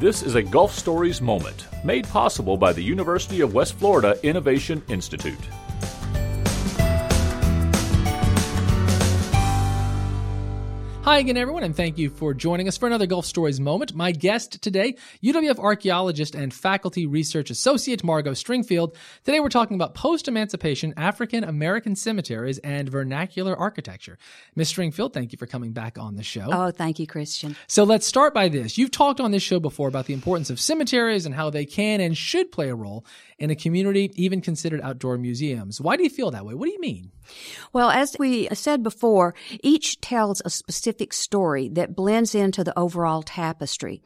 This is a Gulf Stories moment made possible by the University of West Florida Innovation Institute. Hi again, everyone, and thank you for joining us for another Gulf Stories moment. My guest today, UWF archaeologist and faculty research associate Margot Stringfield. Today we're talking about post-emancipation African American cemeteries and vernacular architecture. Miss Stringfield, thank you for coming back on the show. Oh, thank you, Christian. So let's start by this. You've talked on this show before about the importance of cemeteries and how they can and should play a role in a community, even considered outdoor museums. Why do you feel that way? What do you mean? Well, as we said before, each tells a specific story that blends into the overall tapestry.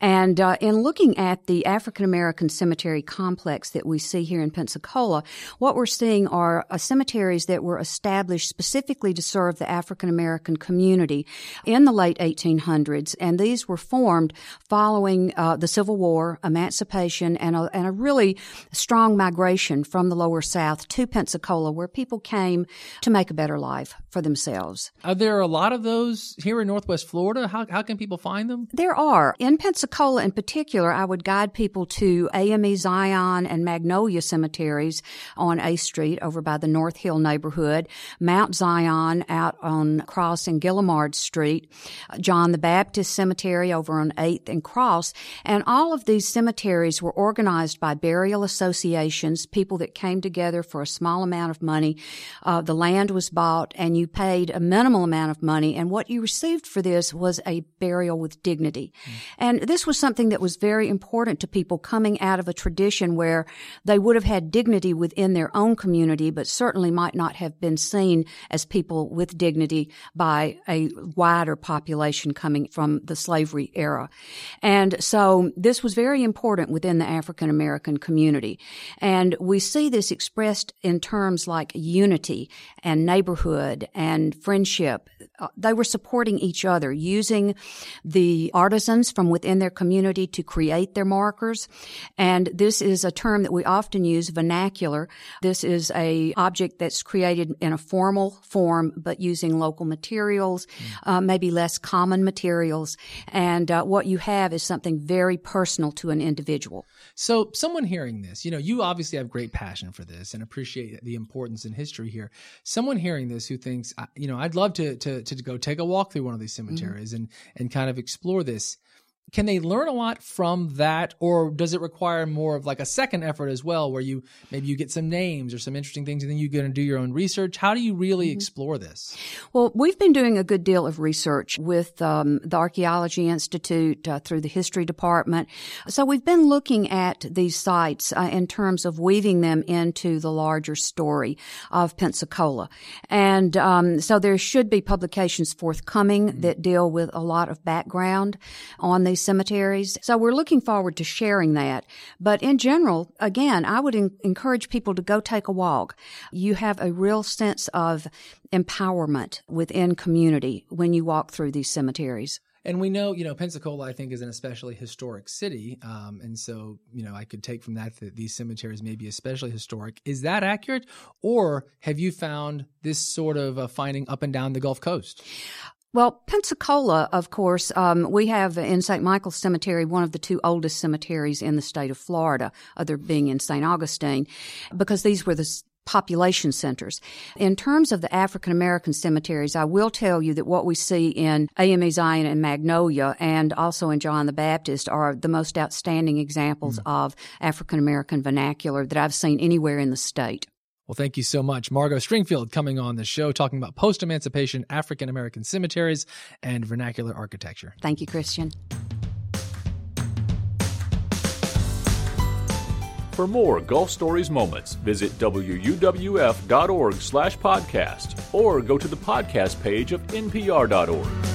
And uh, in looking at the African American cemetery complex that we see here in Pensacola, what we're seeing are uh, cemeteries that were established specifically to serve the African American community in the late 1800s. And these were formed following uh, the Civil War, emancipation, and a, and a really strong migration from the lower South to Pensacola where people came to make a better life for themselves. Are there a lot of those here in Northwest Florida? How, how can people find them? There are. In Pensacola in particular, I would guide people to AME Zion and Magnolia cemeteries on A Street over by the North Hill neighborhood, Mount Zion out on Cross and Guillemard Street, John the Baptist Cemetery over on 8th and Cross, and all of these cemeteries were organized by burial associations, people that came together for a small amount of money. Uh, the land was bought and you paid a minimal amount of money and what you received for this was a burial with dignity. Mm. And this was something that was very important to people coming out of a tradition where they would have had dignity within their own community, but certainly might not have been seen as people with dignity by a wider population coming from the slavery era. And so this was very important within the African American community. And we see this expressed in terms like unity and neighborhood and friendship. Uh, they were supporting each other, using the artisans from within their community to create their markers. And this is a term that we often use, vernacular. This is a object that's created in a formal form, but using local materials, mm. uh, maybe less common materials. And uh, what you have is something very personal to an individual. So someone hearing this, you know, you obviously have great passion for this and appreciate the importance in history here. Someone hearing this who thinks, you know, I'd love to to to go take a walk through one of these mm-hmm. cemeteries mm-hmm. and and kind of explore this can they learn a lot from that or does it require more of like a second effort as well where you maybe you get some names or some interesting things and then you go and do your own research how do you really mm-hmm. explore this well we've been doing a good deal of research with um, the archaeology institute uh, through the history department so we've been looking at these sites uh, in terms of weaving them into the larger story of pensacola and um, so there should be publications forthcoming mm-hmm. that deal with a lot of background on these cemeteries. So we're looking forward to sharing that. But in general, again, I would encourage people to go take a walk. You have a real sense of empowerment within community when you walk through these cemeteries. And we know, you know, Pensacola, I think, is an especially historic city. Um, and so, you know, I could take from that that these cemeteries may be especially historic. Is that accurate? Or have you found this sort of uh, finding up and down the Gulf Coast? Well, Pensacola, of course, um, we have in St. Michael's Cemetery one of the two oldest cemeteries in the state of Florida, other being in St. Augustine, because these were the population centers. In terms of the African American cemeteries, I will tell you that what we see in AME Zion and Magnolia and also in John the Baptist are the most outstanding examples mm. of African American vernacular that I've seen anywhere in the state. Well, thank you so much. Margot Stringfield coming on the show talking about post emancipation African American cemeteries and vernacular architecture. Thank you, Christian. For more Gulf Stories moments, visit wuwf.org slash podcast or go to the podcast page of npr.org.